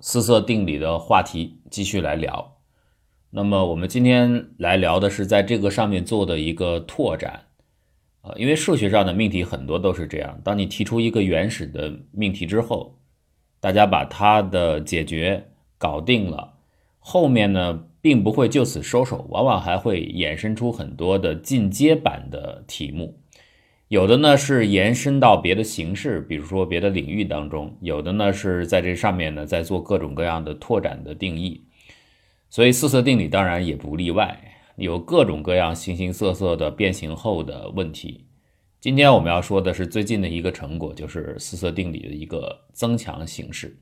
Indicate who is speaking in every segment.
Speaker 1: 四色定理的话题继续来聊。那么我们今天来聊的是在这个上面做的一个拓展。呃，因为数学上的命题很多都是这样，当你提出一个原始的命题之后，大家把它的解决搞定了，后面呢并不会就此收手，往往还会衍生出很多的进阶版的题目。有的呢是延伸到别的形式，比如说别的领域当中；有的呢是在这上面呢在做各种各样的拓展的定义。所以四色定理当然也不例外，有各种各样形形色色的变形后的问题。今天我们要说的是最近的一个成果，就是四色定理的一个增强形式。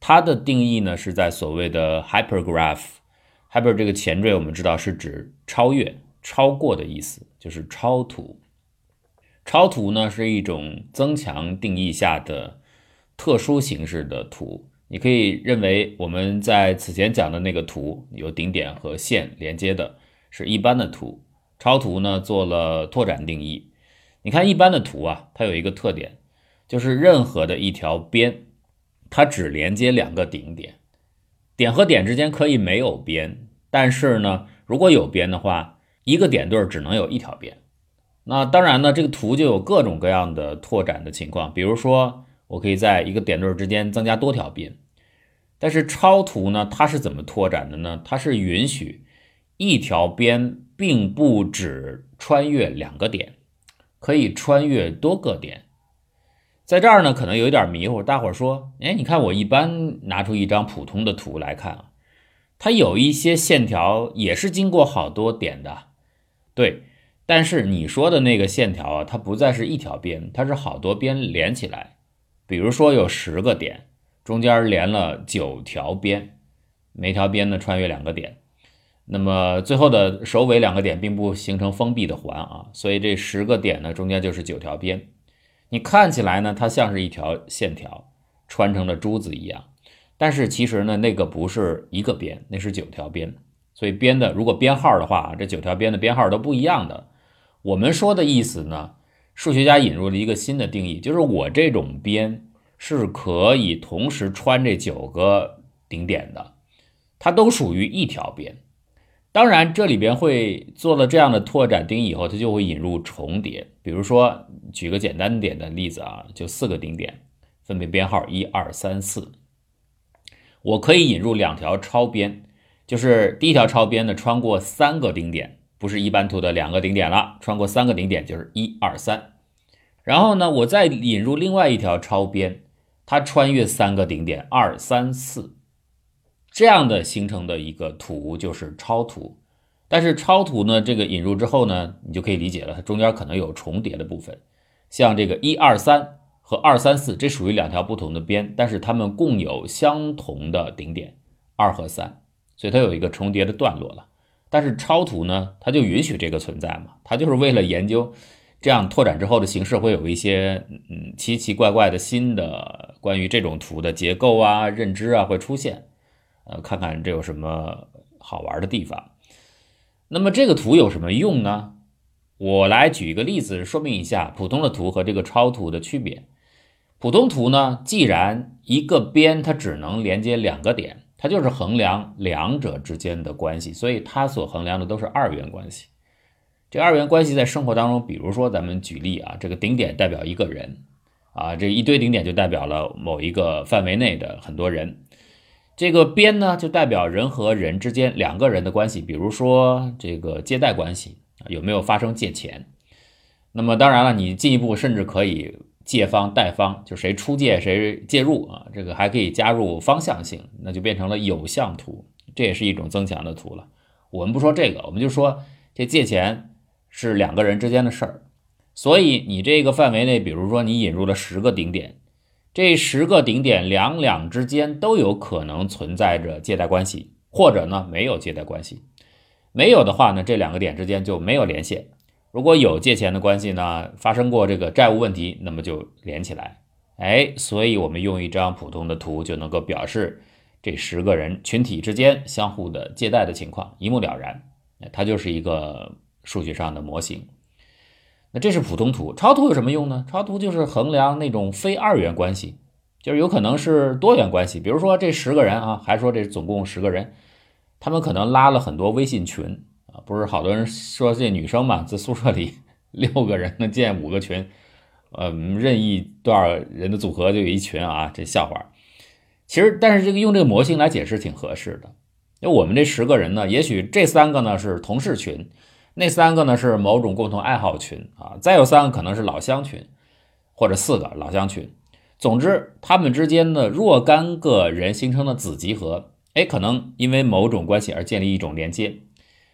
Speaker 1: 它的定义呢是在所谓的 hypergraph，hyper 这个前缀我们知道是指超越、超过的意思，就是超图。超图呢是一种增强定义下的特殊形式的图，你可以认为我们在此前讲的那个图有顶点和线连接的是一般的图，超图呢做了拓展定义。你看一般的图啊，它有一个特点，就是任何的一条边，它只连接两个顶点，点和点之间可以没有边，但是呢，如果有边的话，一个点对只能有一条边。那当然呢，这个图就有各种各样的拓展的情况，比如说我可以在一个点对之间增加多条边，但是超图呢，它是怎么拓展的呢？它是允许一条边并不只穿越两个点，可以穿越多个点。在这儿呢，可能有一点迷糊，大伙儿说，哎，你看我一般拿出一张普通的图来看啊，它有一些线条也是经过好多点的，对。但是你说的那个线条啊，它不再是一条边，它是好多边连起来。比如说有十个点，中间连了九条边，每条边呢穿越两个点，那么最后的首尾两个点并不形成封闭的环啊，所以这十个点呢中间就是九条边。你看起来呢，它像是一条线条穿成了珠子一样，但是其实呢，那个不是一个边，那是九条边。所以编的如果编号的话，这九条边的编号都不一样的。我们说的意思呢，数学家引入了一个新的定义，就是我这种边是可以同时穿这九个顶点的，它都属于一条边。当然，这里边会做了这样的拓展定义以后，它就会引入重叠。比如说，举个简单点的例子啊，就四个顶点，分别编号一二三四，我可以引入两条超边，就是第一条超边呢，穿过三个顶点。不是一般图的两个顶点了，穿过三个顶点就是一二三，然后呢，我再引入另外一条超边，它穿越三个顶点二三四，这样的形成的一个图就是超图。但是超图呢，这个引入之后呢，你就可以理解了，它中间可能有重叠的部分，像这个一二三和二三四，这属于两条不同的边，但是它们共有相同的顶点二和三，所以它有一个重叠的段落了。但是超图呢，它就允许这个存在嘛？它就是为了研究这样拓展之后的形式会有一些嗯奇奇怪怪的新的关于这种图的结构啊、认知啊会出现，呃，看看这有什么好玩的地方。那么这个图有什么用呢？我来举一个例子说明一下普通的图和这个超图的区别。普通图呢，既然一个边它只能连接两个点。它就是衡量两者之间的关系，所以它所衡量的都是二元关系。这二元关系在生活当中，比如说咱们举例啊，这个顶点代表一个人啊，这一堆顶点就代表了某一个范围内的很多人。这个边呢，就代表人和人之间两个人的关系，比如说这个借贷关系有没有发生借钱。那么当然了，你进一步甚至可以。借方贷方就谁出借谁介入啊，这个还可以加入方向性，那就变成了有向图，这也是一种增强的图了。我们不说这个，我们就说这借钱是两个人之间的事儿，所以你这个范围内，比如说你引入了十个顶点，这十个顶点两两之间都有可能存在着借贷关系，或者呢没有借贷关系，没有的话呢，这两个点之间就没有连线。如果有借钱的关系呢，发生过这个债务问题，那么就连起来，哎，所以我们用一张普通的图就能够表示这十个人群体之间相互的借贷的情况，一目了然。它就是一个数学上的模型。那这是普通图，超图有什么用呢？超图就是衡量那种非二元关系，就是有可能是多元关系。比如说这十个人啊，还说这总共十个人，他们可能拉了很多微信群不是好多人说这女生嘛，在宿舍里 六个人能建五个群，呃，任意多少人的组合就有一群啊，这笑话。其实，但是这个用这个模型来解释挺合适的。因为我们这十个人呢，也许这三个呢是同事群，那三个呢是某种共同爱好群啊，再有三个可能是老乡群，或者四个老乡群。总之，他们之间的若干个人形成的子集合，哎，可能因为某种关系而建立一种连接。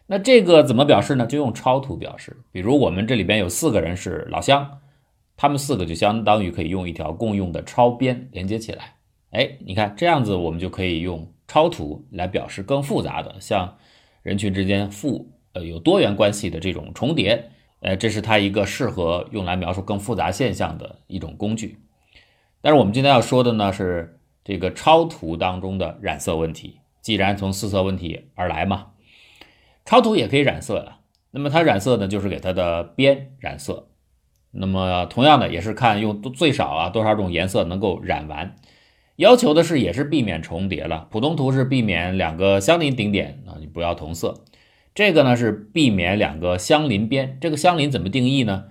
Speaker 1: 那这个怎么表示呢？就用超图表示。比如我们这里边有四个人是老乡，他们四个就相当于可以用一条共用的超边连接起来。哎，你看这样子，我们就可以用超图来表示更复杂的，像人群之间复呃有多元关系的这种重叠，呃，这是它一个适合用来描述更复杂现象的一种工具。但是我们今天要说的呢是这个超图当中的染色问题。既然从四色问题而来嘛，超图也可以染色啊。那么它染色呢，就是给它的边染色。那么同样的也是看用最少啊多少种颜色能够染完。要求的是也是避免重叠了，普通图是避免两个相邻顶点啊，你不要同色。这个呢是避免两个相邻边，这个相邻怎么定义呢？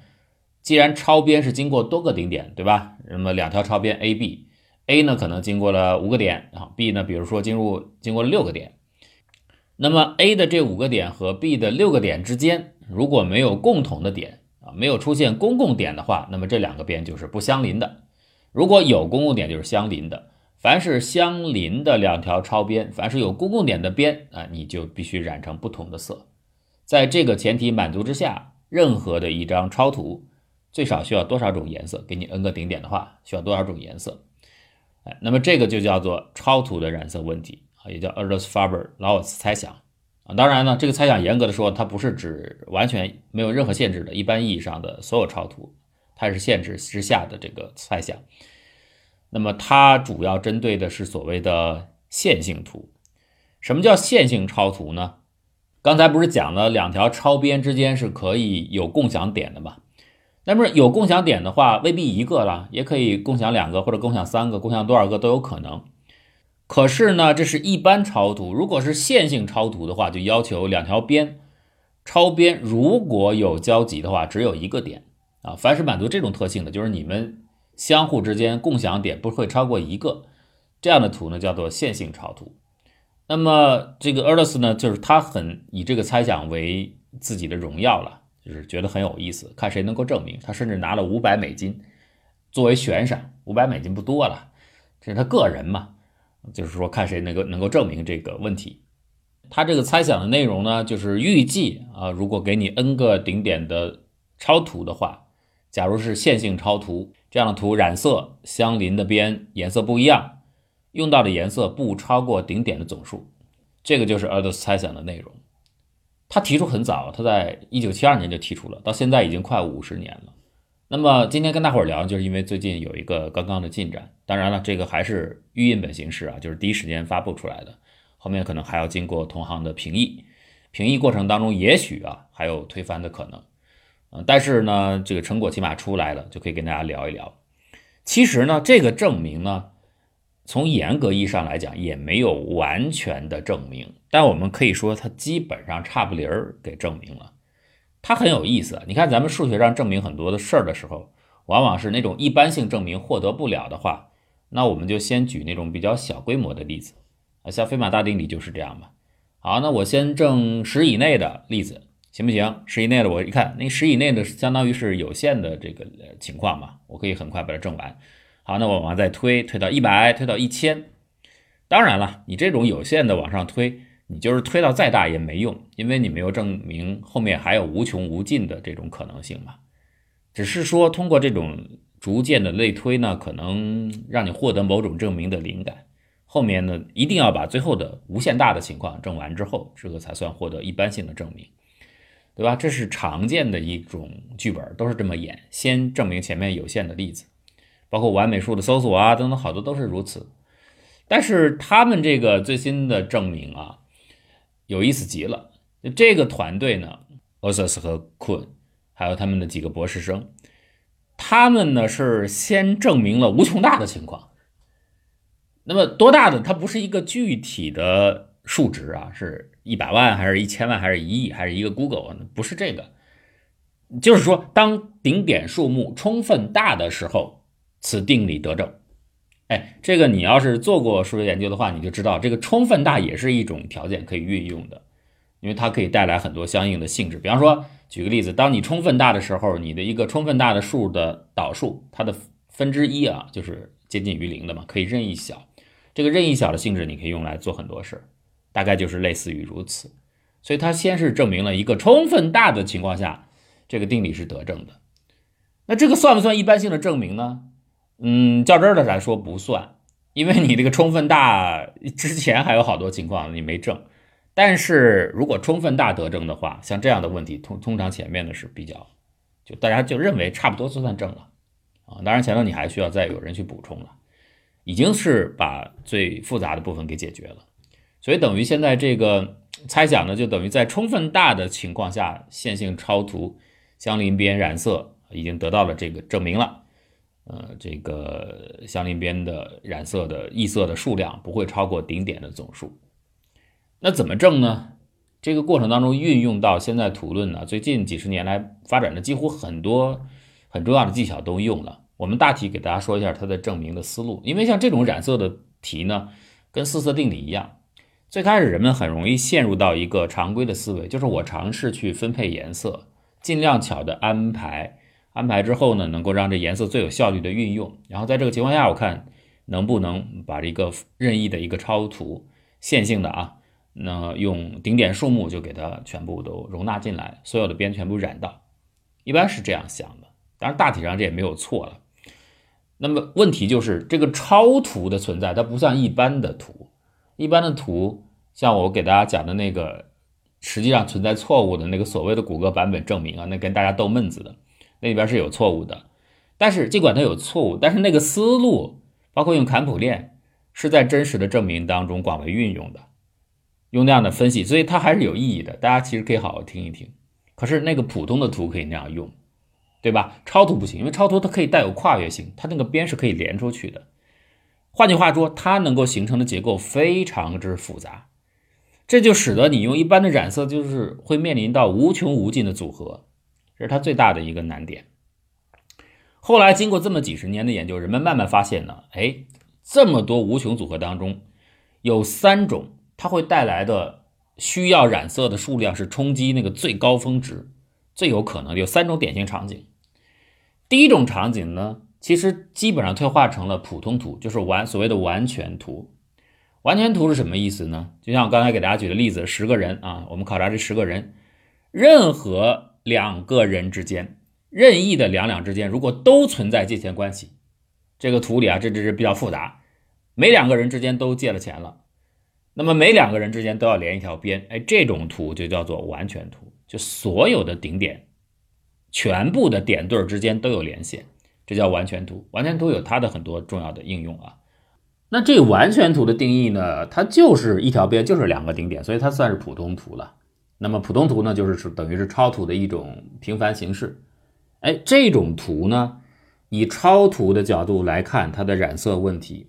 Speaker 1: 既然超边是经过多个顶点，对吧？那么两条超边 A、B，A 呢可能经过了五个点啊，B 呢比如说进入经过了六个点。那么 A 的这五个点和 B 的六个点之间如果没有共同的点啊，没有出现公共点的话，那么这两个边就是不相邻的。如果有公共点就是相邻的。凡是相邻的两条超边，凡是有公共点的边啊，你就必须染成不同的色。在这个前提满足之下，任何的一张超图最少需要多少种颜色？给你 n 个顶点的话，需要多少种颜色？哎，那么这个就叫做超图的染色问题，也叫 Erdős-Farber-Lawes 猜想啊。当然呢，这个猜想严格的说，它不是指完全没有任何限制的一般意义上的所有超图，它是限制之下的这个猜想。那么它主要针对的是所谓的线性图。什么叫线性超图呢？刚才不是讲了两条超边之间是可以有共享点的吗？那么有共享点的话，未必一个了，也可以共享两个或者共享三个，共享多少个都有可能。可是呢，这是一般超图。如果是线性超图的话，就要求两条边超边如果有交集的话，只有一个点啊。凡是满足这种特性的，就是你们。相互之间共享点不会超过一个，这样的图呢叫做线性超图。那么这个 Erdős 呢，就是他很以这个猜想为自己的荣耀了，就是觉得很有意思，看谁能够证明。他甚至拿了五百美金作为悬赏，五百美金不多了，这是他个人嘛，就是说看谁能够能够证明这个问题。他这个猜想的内容呢，就是预计啊，如果给你 n 个顶点的超图的话，假如是线性超图。这样的图染色相邻的边颜色不一样，用到的颜色不超过顶点的总数，这个就是 Erdős 猜想的内容。他提出很早，他在一九七二年就提出了，到现在已经快五十年了。那么今天跟大伙儿聊，就是因为最近有一个刚刚的进展。当然了，这个还是预印本形式啊，就是第一时间发布出来的，后面可能还要经过同行的评议，评议过程当中也许啊还有推翻的可能。嗯，但是呢，这个成果起码出来了，就可以跟大家聊一聊。其实呢，这个证明呢，从严格意义上来讲，也没有完全的证明，但我们可以说它基本上差不离儿给证明了。它很有意思，你看咱们数学上证明很多的事儿的时候，往往是那种一般性证明获得不了的话，那我们就先举那种比较小规模的例子啊，像费马大定理就是这样嘛。好，那我先证十以内的例子。行不行？十以内的，我一看，那十以内的相当于是有限的这个情况嘛，我可以很快把它证完。好，那我往再推，推到一百，推到一千。当然了，你这种有限的往上推，你就是推到再大也没用，因为你没有证明后面还有无穷无尽的这种可能性嘛。只是说通过这种逐渐的类推呢，可能让你获得某种证明的灵感。后面呢，一定要把最后的无限大的情况证完之后，这个才算获得一般性的证明。对吧？这是常见的一种剧本，都是这么演。先证明前面有限的例子，包括完美数的搜索啊等等，好多都是如此。但是他们这个最新的证明啊，有意思极了。这个团队呢 o s 斯 s 和 Kun，还有他们的几个博士生，他们呢是先证明了无穷大的情况，那么多大的？它不是一个具体的数值啊，是一百万还是一千万还是一亿还是一个 Google？不是这个，就是说，当顶点数目充分大的时候，此定理得证。哎，这个你要是做过数学研究的话，你就知道这个充分大也是一种条件可以运用的，因为它可以带来很多相应的性质。比方说，举个例子，当你充分大的时候，你的一个充分大的数的导数，它的分之一啊，就是接近于零的嘛，可以任意小。这个任意小的性质，你可以用来做很多事，大概就是类似于如此。所以它先是证明了一个充分大的情况下，这个定理是得证的。那这个算不算一般性的证明呢？嗯，较真儿的来说不算，因为你这个充分大之前还有好多情况你没证。但是如果充分大得证的话，像这样的问题，通通常前面的是比较，就大家就认为差不多就算证了啊。当然前头你还需要再有人去补充了。已经是把最复杂的部分给解决了，所以等于现在这个猜想呢，就等于在充分大的情况下，线性超图相邻边染色已经得到了这个证明了。呃，这个相邻边的染色的异色的数量不会超过顶点的总数。那怎么证呢？这个过程当中运用到现在图论呢，最近几十年来发展的几乎很多很重要的技巧都用了。我们大体给大家说一下它的证明的思路，因为像这种染色的题呢，跟四色定理一样，最开始人们很容易陷入到一个常规的思维，就是我尝试去分配颜色，尽量巧的安排，安排之后呢，能够让这颜色最有效率的运用，然后在这个情况下，我看能不能把这个任意的一个超图线性的啊，那用顶点数目就给它全部都容纳进来，所有的边全部染到，一般是这样想的，当然大体上这也没有错了。那么问题就是这个超图的存在，它不像一般的图，一般的图像我给大家讲的那个，实际上存在错误的那个所谓的谷歌版本证明啊，那跟大家逗闷子的，那里边是有错误的。但是尽管它有错误，但是那个思路，包括用坎普链，是在真实的证明当中广为运用的，用那样的分析，所以它还是有意义的。大家其实可以好好听一听。可是那个普通的图可以那样用。对吧？超图不行，因为超图它可以带有跨越性，它那个边是可以连出去的。换句话说，它能够形成的结构非常之复杂，这就使得你用一般的染色就是会面临到无穷无尽的组合，这是它最大的一个难点。后来经过这么几十年的研究，人们慢慢发现呢，哎，这么多无穷组合当中，有三种它会带来的需要染色的数量是冲击那个最高峰值，最有可能有三种典型场景。第一种场景呢，其实基本上退化成了普通图，就是完所谓的完全图。完全图是什么意思呢？就像我刚才给大家举的例子，十个人啊，我们考察这十个人，任何两个人之间，任意的两两之间，如果都存在借钱关系，这个图里啊，这这是比较复杂，每两个人之间都借了钱了，那么每两个人之间都要连一条边，哎，这种图就叫做完全图，就所有的顶点。全部的点对之间都有连线，这叫完全图。完全图有它的很多重要的应用啊。那这完全图的定义呢？它就是一条边就是两个顶点，所以它算是普通图了。那么普通图呢，就是是等于是超图的一种平凡形式。哎，这种图呢，以超图的角度来看它的染色问题，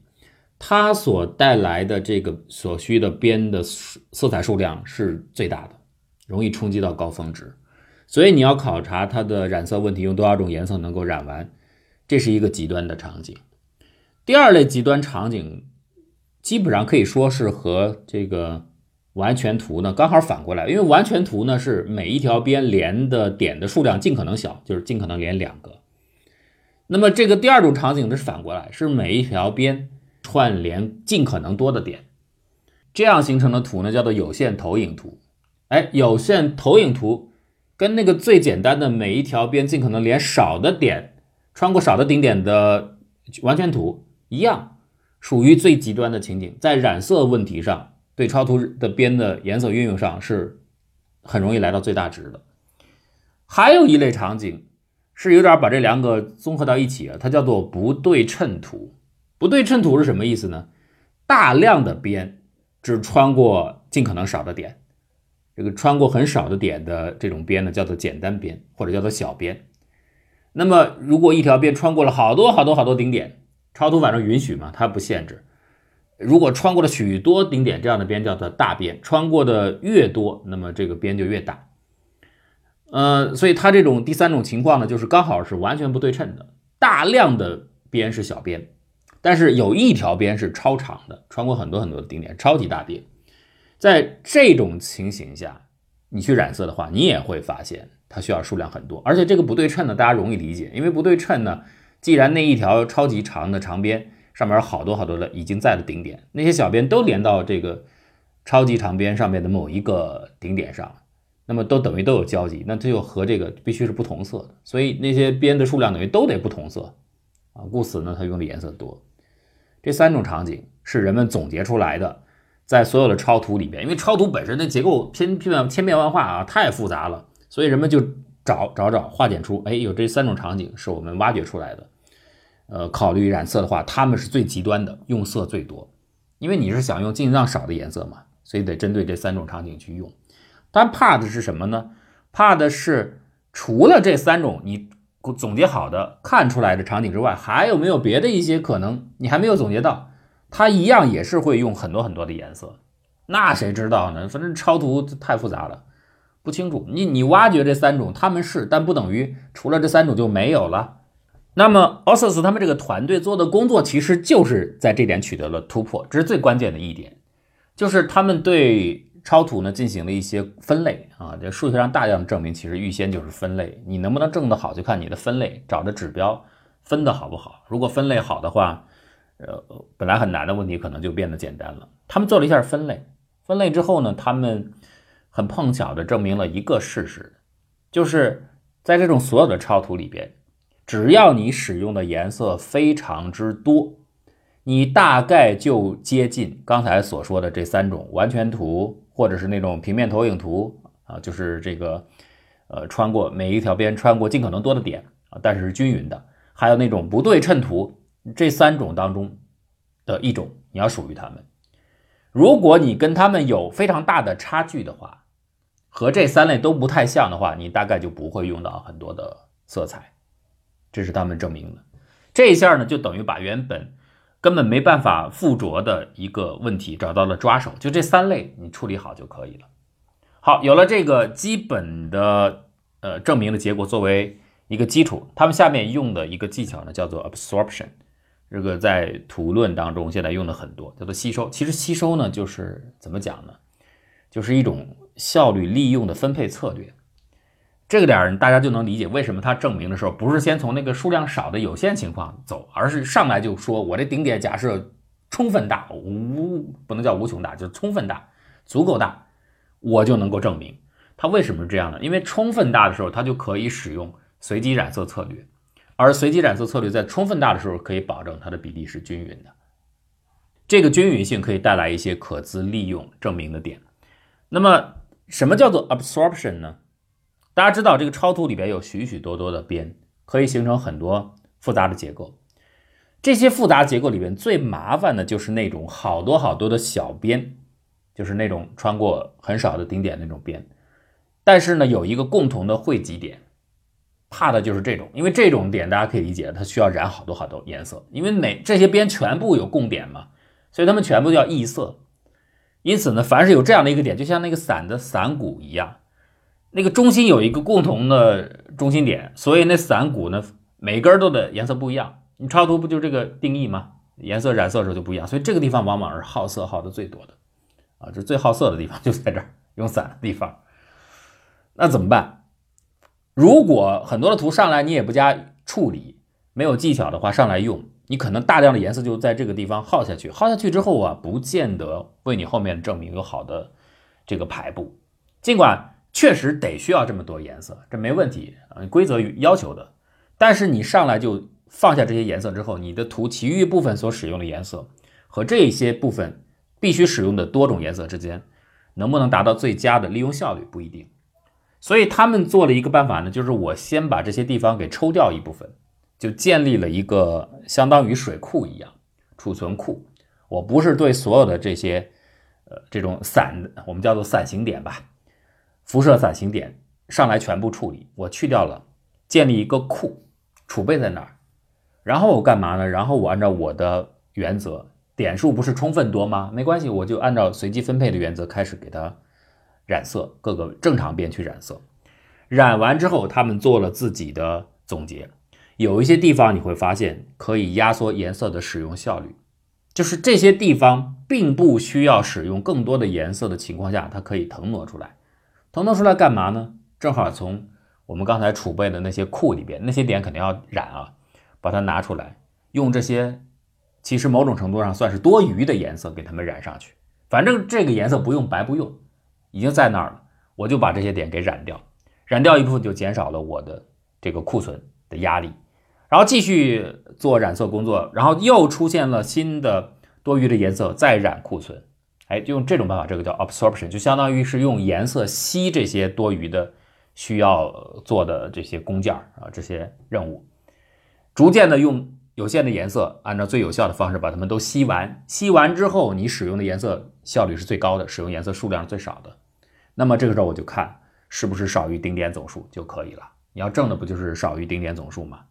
Speaker 1: 它所带来的这个所需的边的色彩数量是最大的，容易冲击到高峰值。所以你要考察它的染色问题，用多少种颜色能够染完，这是一个极端的场景。第二类极端场景，基本上可以说是和这个完全图呢刚好反过来，因为完全图呢是每一条边连的点的数量尽可能小，就是尽可能连两个。那么这个第二种场景呢是反过来，是每一条边串联尽可能多的点，这样形成的图呢叫做有限投影图。哎，有限投影图。跟那个最简单的每一条边尽可能连少的点穿过少的顶点的完全图一样，属于最极端的情景，在染色问题上，对超图的边的颜色运用上是很容易来到最大值的。还有一类场景是有点把这两个综合到一起啊，它叫做不对称图。不对称图是什么意思呢？大量的边只穿过尽可能少的点。这个穿过很少的点的这种边呢，叫做简单边或者叫做小边。那么，如果一条边穿过了好多好多好多顶点，超图反正允许嘛，它不限制。如果穿过了许多顶点，这样的边叫做大边，穿过的越多，那么这个边就越大。呃，所以它这种第三种情况呢，就是刚好是完全不对称的，大量的边是小边，但是有一条边是超长的，穿过很多很多的顶点，超级大边。在这种情形下，你去染色的话，你也会发现它需要数量很多，而且这个不对称呢，大家容易理解，因为不对称呢，既然那一条超级长的长边上面有好多好多的已经在的顶点，那些小边都连到这个超级长边上面的某一个顶点上。那么都等于都有交集，那它就和这个必须是不同色的，所以那些边的数量等于都得不同色啊，故此呢，它用的颜色多。这三种场景是人们总结出来的，在所有的超图里边，因为超图本身的结构千变千变万化啊，太复杂了，所以人们就找找找化简出，哎，有这三种场景是我们挖掘出来的。呃，考虑染色的话，他们是最极端的，用色最多，因为你是想用尽量少的颜色嘛，所以得针对这三种场景去用。但怕的是什么呢？怕的是除了这三种你总结好的看出来的场景之外，还有没有别的一些可能你还没有总结到？它一样也是会用很多很多的颜色，那谁知道呢？反正超图太复杂了，不清楚。你你挖掘这三种，他们是，但不等于除了这三种就没有了。那么奥瑟斯他们这个团队做的工作，其实就是在这点取得了突破，这是最关键的一点，就是他们对。超图呢进行了一些分类啊，这数学上大量的证明，其实预先就是分类。你能不能证得好，就看你的分类找的指标分的好不好。如果分类好的话，呃，本来很难的问题可能就变得简单了。他们做了一下分类，分类之后呢，他们很碰巧的证明了一个事实，就是在这种所有的超图里边，只要你使用的颜色非常之多。你大概就接近刚才所说的这三种完全图，或者是那种平面投影图啊，就是这个，呃，穿过每一条边穿过尽可能多的点啊，但是是均匀的。还有那种不对称图，这三种当中的一种，你要属于它们。如果你跟它们有非常大的差距的话，和这三类都不太像的话，你大概就不会用到很多的色彩。这是他们证明的。这一下呢，就等于把原本。根本没办法附着的一个问题，找到了抓手，就这三类你处理好就可以了。好，有了这个基本的呃证明的结果作为一个基础，他们下面用的一个技巧呢叫做 absorption，这个在图论当中现在用的很多，叫做吸收。其实吸收呢就是怎么讲呢，就是一种效率利用的分配策略。这个点儿大家就能理解为什么他证明的时候不是先从那个数量少的有限情况走，而是上来就说我这顶点假设充分大，无不能叫无穷大，就是充分大，足够大，我就能够证明它为什么是这样的。因为充分大的时候，它就可以使用随机染色策略，而随机染色策略在充分大的时候可以保证它的比例是均匀的。这个均匀性可以带来一些可资利用证明的点。那么什么叫做 absorption 呢？大家知道，这个超图里边有许许多多的边，可以形成很多复杂的结构。这些复杂结构里边最麻烦的就是那种好多好多的小边，就是那种穿过很少的顶点那种边。但是呢，有一个共同的汇集点，怕的就是这种，因为这种点大家可以理解，它需要染好多好多颜色，因为每这些边全部有共点嘛，所以它们全部叫异色。因此呢，凡是有这样的一个点，就像那个伞的伞骨一样。那个中心有一个共同的中心点，所以那伞骨呢，每根都的颜色不一样。你超图不就这个定义吗？颜色染色的时候就不一样，所以这个地方往往是好色耗的最多的啊，这最好色的地方就在这儿，用伞的地方。那怎么办？如果很多的图上来你也不加处理，没有技巧的话，上来用，你可能大量的颜色就在这个地方耗下去，耗下去之后啊，不见得为你后面证明有好的这个排布，尽管。确实得需要这么多颜色，这没问题啊，规则要求的。但是你上来就放下这些颜色之后，你的图其余部分所使用的颜色和这些部分必须使用的多种颜色之间，能不能达到最佳的利用效率不一定。所以他们做了一个办法呢，就是我先把这些地方给抽掉一部分，就建立了一个相当于水库一样储存库。我不是对所有的这些呃这种散，我们叫做散形点吧。辐射伞形点上来全部处理，我去掉了，建立一个库，储备在那儿。然后我干嘛呢？然后我按照我的原则点数不是充分多吗？没关系，我就按照随机分配的原则开始给它染色，各个正常边去染色。染完之后，他们做了自己的总结，有一些地方你会发现可以压缩颜色的使用效率，就是这些地方并不需要使用更多的颜色的情况下，它可以腾挪出来。腾腾出来干嘛呢？正好从我们刚才储备的那些库里边，那些点肯定要染啊，把它拿出来，用这些。其实某种程度上算是多余的颜色给它们染上去，反正这个颜色不用白不用，已经在那儿了，我就把这些点给染掉，染掉一部分就减少了我的这个库存的压力，然后继续做染色工作，然后又出现了新的多余的颜色，再染库存，哎，就用这种办法，这个叫 absorption，就相当于是用颜色吸这些多余的需要做的这些工件啊，这些任务，逐渐的用。有限的颜色，按照最有效的方式把它们都吸完。吸完之后，你使用的颜色效率是最高的，使用颜色数量是最少的。那么这个时候我就看是不是少于顶点总数就可以了。你要挣的不就是少于顶点总数吗？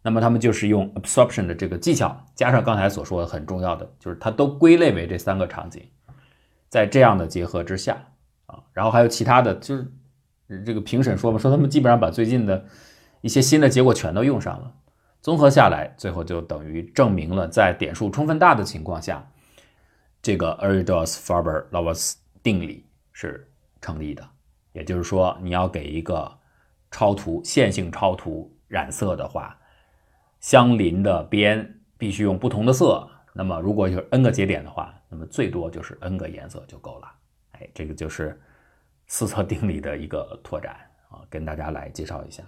Speaker 1: 那么他们就是用 absorption 的这个技巧，加上刚才所说的很重要的，就是它都归类为这三个场景。在这样的结合之下啊，然后还有其他的就是这个评审说嘛，说他们基本上把最近的一些新的结果全都用上了。综合下来，最后就等于证明了，在点数充分大的情况下，这个 e r i d o s f a r b e r l o v e s 定理是成立的。也就是说，你要给一个超图线性超图染色的话，相邻的边必须用不同的色。那么，如果有 n 个节点的话，那么最多就是 n 个颜色就够了。哎，这个就是四色定理的一个拓展啊，跟大家来介绍一下。